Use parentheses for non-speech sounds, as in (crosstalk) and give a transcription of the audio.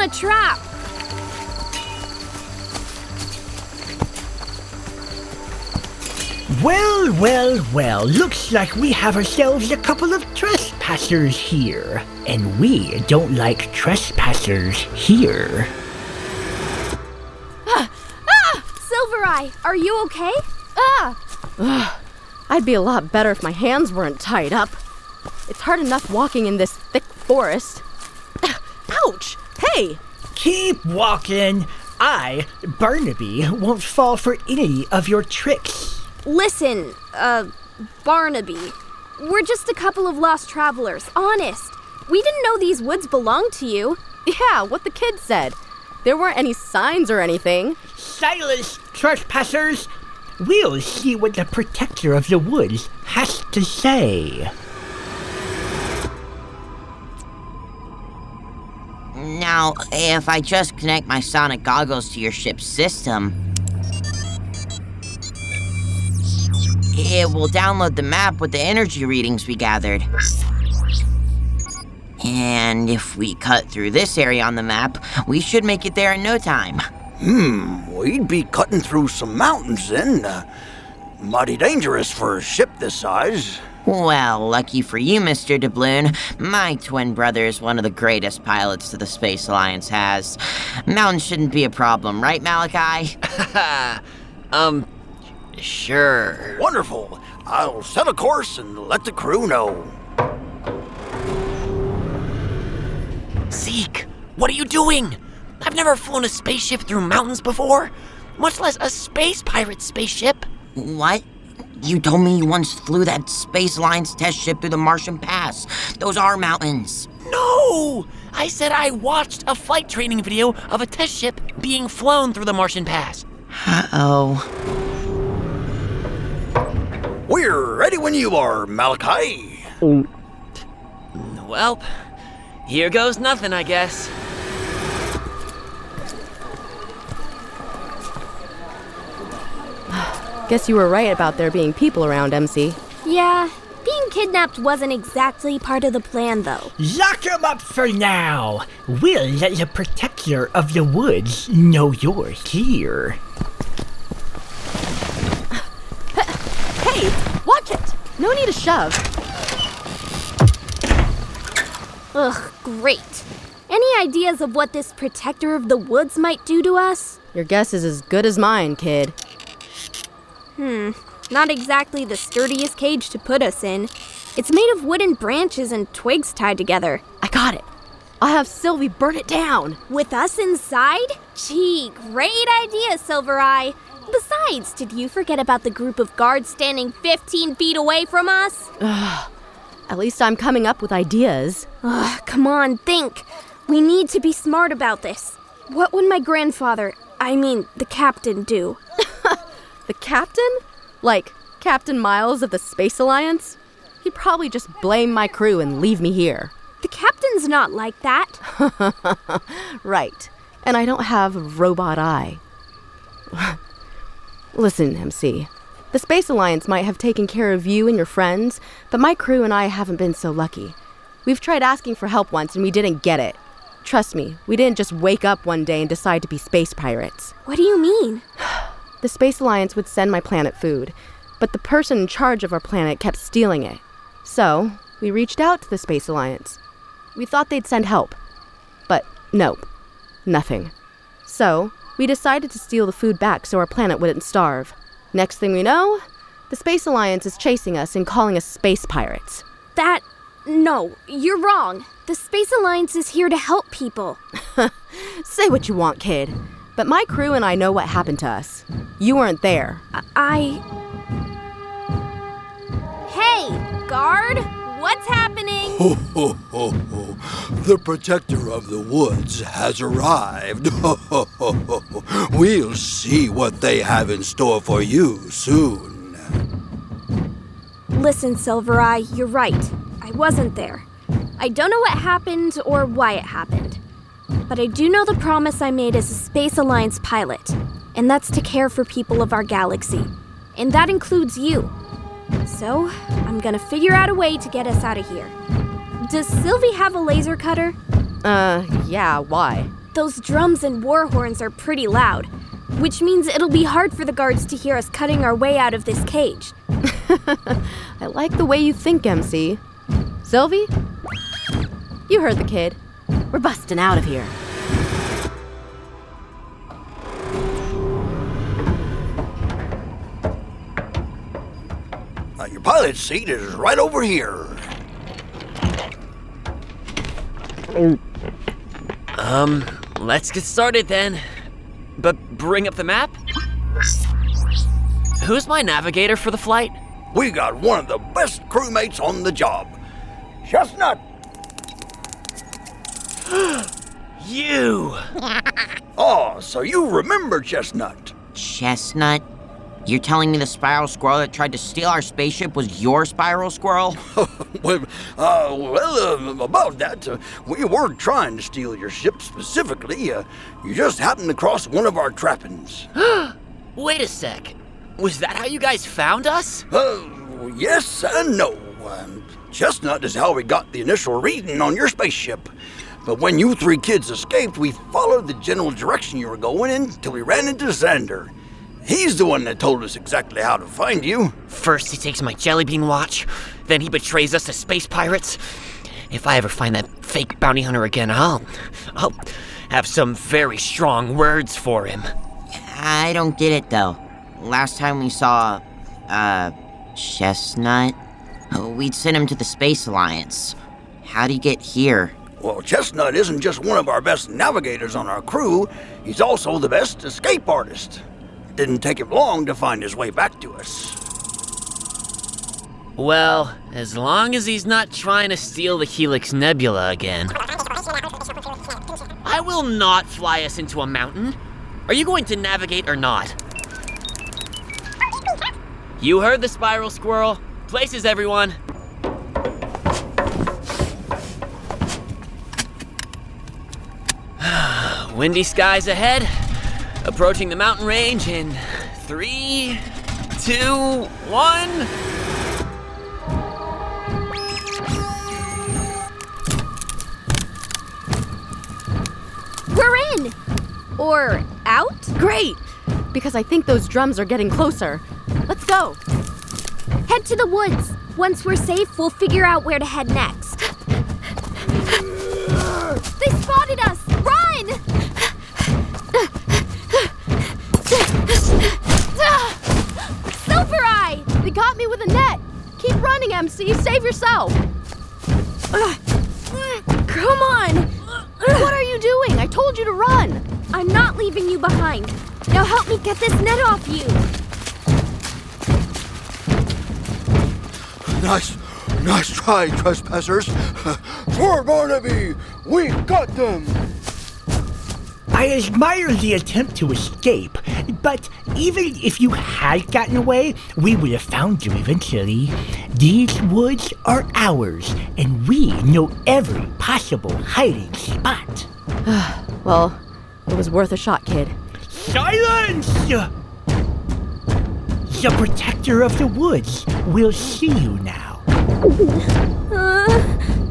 on a trap! Well, well, well, looks like we have ourselves a couple of trespassers here. And we don't like trespassers here. Ah, ah, Silver Eye, are you okay? Ah! I'd be a lot better if my hands weren't tied up. It's hard enough walking in this thick forest. Ah, ouch! Hey! Keep walking. I, Barnaby, won't fall for any of your tricks. Listen, uh, Barnaby. We're just a couple of lost travelers, honest. We didn't know these woods belonged to you. Yeah, what the kid said. There weren't any signs or anything. Silence, trespassers! We'll see what the protector of the woods has to say. Now, if I just connect my sonic goggles to your ship's system, it will download the map with the energy readings we gathered. And if we cut through this area on the map, we should make it there in no time. Hmm, we'd be cutting through some mountains then. Uh, mighty dangerous for a ship this size. Well, lucky for you, Mr. Doubloon, my twin brother is one of the greatest pilots that the Space Alliance has. Mountains shouldn't be a problem, right, Malachi? (laughs) um, sure. Wonderful. I'll set a course and let the crew know. Zeke, what are you doing? I've never flown a spaceship through mountains before, much less a space pirate spaceship. What? You told me you once flew that Space Alliance test ship through the Martian Pass. Those are mountains. No! I said I watched a flight training video of a test ship being flown through the Martian Pass. Uh oh. We're ready when you are, Malachi. Well, here goes nothing, I guess. Guess you were right about there being people around, MC. Yeah, being kidnapped wasn't exactly part of the plan, though. Lock him up for now. We'll let the protector of the woods know you're here. Hey, watch it! No need to shove. Ugh, great. Any ideas of what this protector of the woods might do to us? Your guess is as good as mine, kid. Hmm, not exactly the sturdiest cage to put us in. It's made of wooden branches and twigs tied together. I got it. I'll have Sylvie burn it down. With us inside? Gee, great idea, Silver Eye. Besides, did you forget about the group of guards standing 15 feet away from us? Ugh. (sighs) At least I'm coming up with ideas. Ugh, come on, think. We need to be smart about this. What would my grandfather, I mean, the captain, do? The captain? Like, Captain Miles of the Space Alliance? He'd probably just blame my crew and leave me here. The captain's not like that. (laughs) Right. And I don't have robot eye. (laughs) Listen, MC. The Space Alliance might have taken care of you and your friends, but my crew and I haven't been so lucky. We've tried asking for help once and we didn't get it. Trust me, we didn't just wake up one day and decide to be space pirates. What do you mean? The Space Alliance would send my planet food, but the person in charge of our planet kept stealing it. So, we reached out to the Space Alliance. We thought they'd send help. But nope, nothing. So, we decided to steal the food back so our planet wouldn't starve. Next thing we know, the Space Alliance is chasing us and calling us space pirates. That. No, you're wrong. The Space Alliance is here to help people. (laughs) Say what you want, kid. But my crew and I know what happened to us. You weren't there. I. Hey, guard! What's happening? Ho, ho, ho, ho. The protector of the woods has arrived. (laughs) Ho, ho, ho, ho, ho. We'll see what they have in store for you soon. Listen, Silver Eye, you're right. I wasn't there. I don't know what happened or why it happened. But I do know the promise I made as a Space Alliance pilot, and that's to care for people of our galaxy. And that includes you. So, I'm gonna figure out a way to get us out of here. Does Sylvie have a laser cutter? Uh, yeah, why? Those drums and war horns are pretty loud, which means it'll be hard for the guards to hear us cutting our way out of this cage. (laughs) I like the way you think, MC. Sylvie? You heard the kid. We're busting out of here. Uh, your pilot's seat is right over here. Um, let's get started then. But bring up the map? Who's my navigator for the flight? We got one of the best crewmates on the job. Chestnut. (gasps) You! (laughs) Oh, so you remember Chestnut? Chestnut? You're telling me the spiral squirrel that tried to steal our spaceship was your spiral squirrel? (laughs) well, uh, well uh, about that, uh, we weren't trying to steal your ship specifically. Uh, you just happened to cross one of our trappings. (gasps) Wait a sec. Was that how you guys found us? Uh, yes and no. Um, Chestnut is how we got the initial reading on your spaceship. But when you three kids escaped, we followed the general direction you were going in till we ran into Xander. He's the one that told us exactly how to find you. First, he takes my jellybean watch, then he betrays us to space pirates. If I ever find that fake bounty hunter again, I'll. I'll have some very strong words for him. I don't get it though. Last time we saw, uh, Chestnut, we'd sent him to the Space Alliance. How'd he get here? Well, Chestnut isn't just one of our best navigators on our crew, he's also the best escape artist. It Didn't take him long to find his way back to us. Well, as long as he's not trying to steal the Helix Nebula again. I will not fly us into a mountain. Are you going to navigate or not? You heard the spiral squirrel. Places, everyone. Windy skies ahead. Approaching the mountain range in three, two, one. We're in! Or out? Great! Because I think those drums are getting closer. Let's go. Head to the woods. Once we're safe, we'll figure out where to head next. MC. Save yourself. Come on! What are you doing? I told you to run. I'm not leaving you behind. Now help me get this net off you. Nice, nice try, trespassers. For Barnaby, we got them. I admire the attempt to escape, but even if you had gotten away, we would have found you eventually. These woods are ours, and we know every possible hiding spot. (sighs) Well, it was worth a shot, kid. Silence! The protector of the woods will see you now. (sighs) Uh,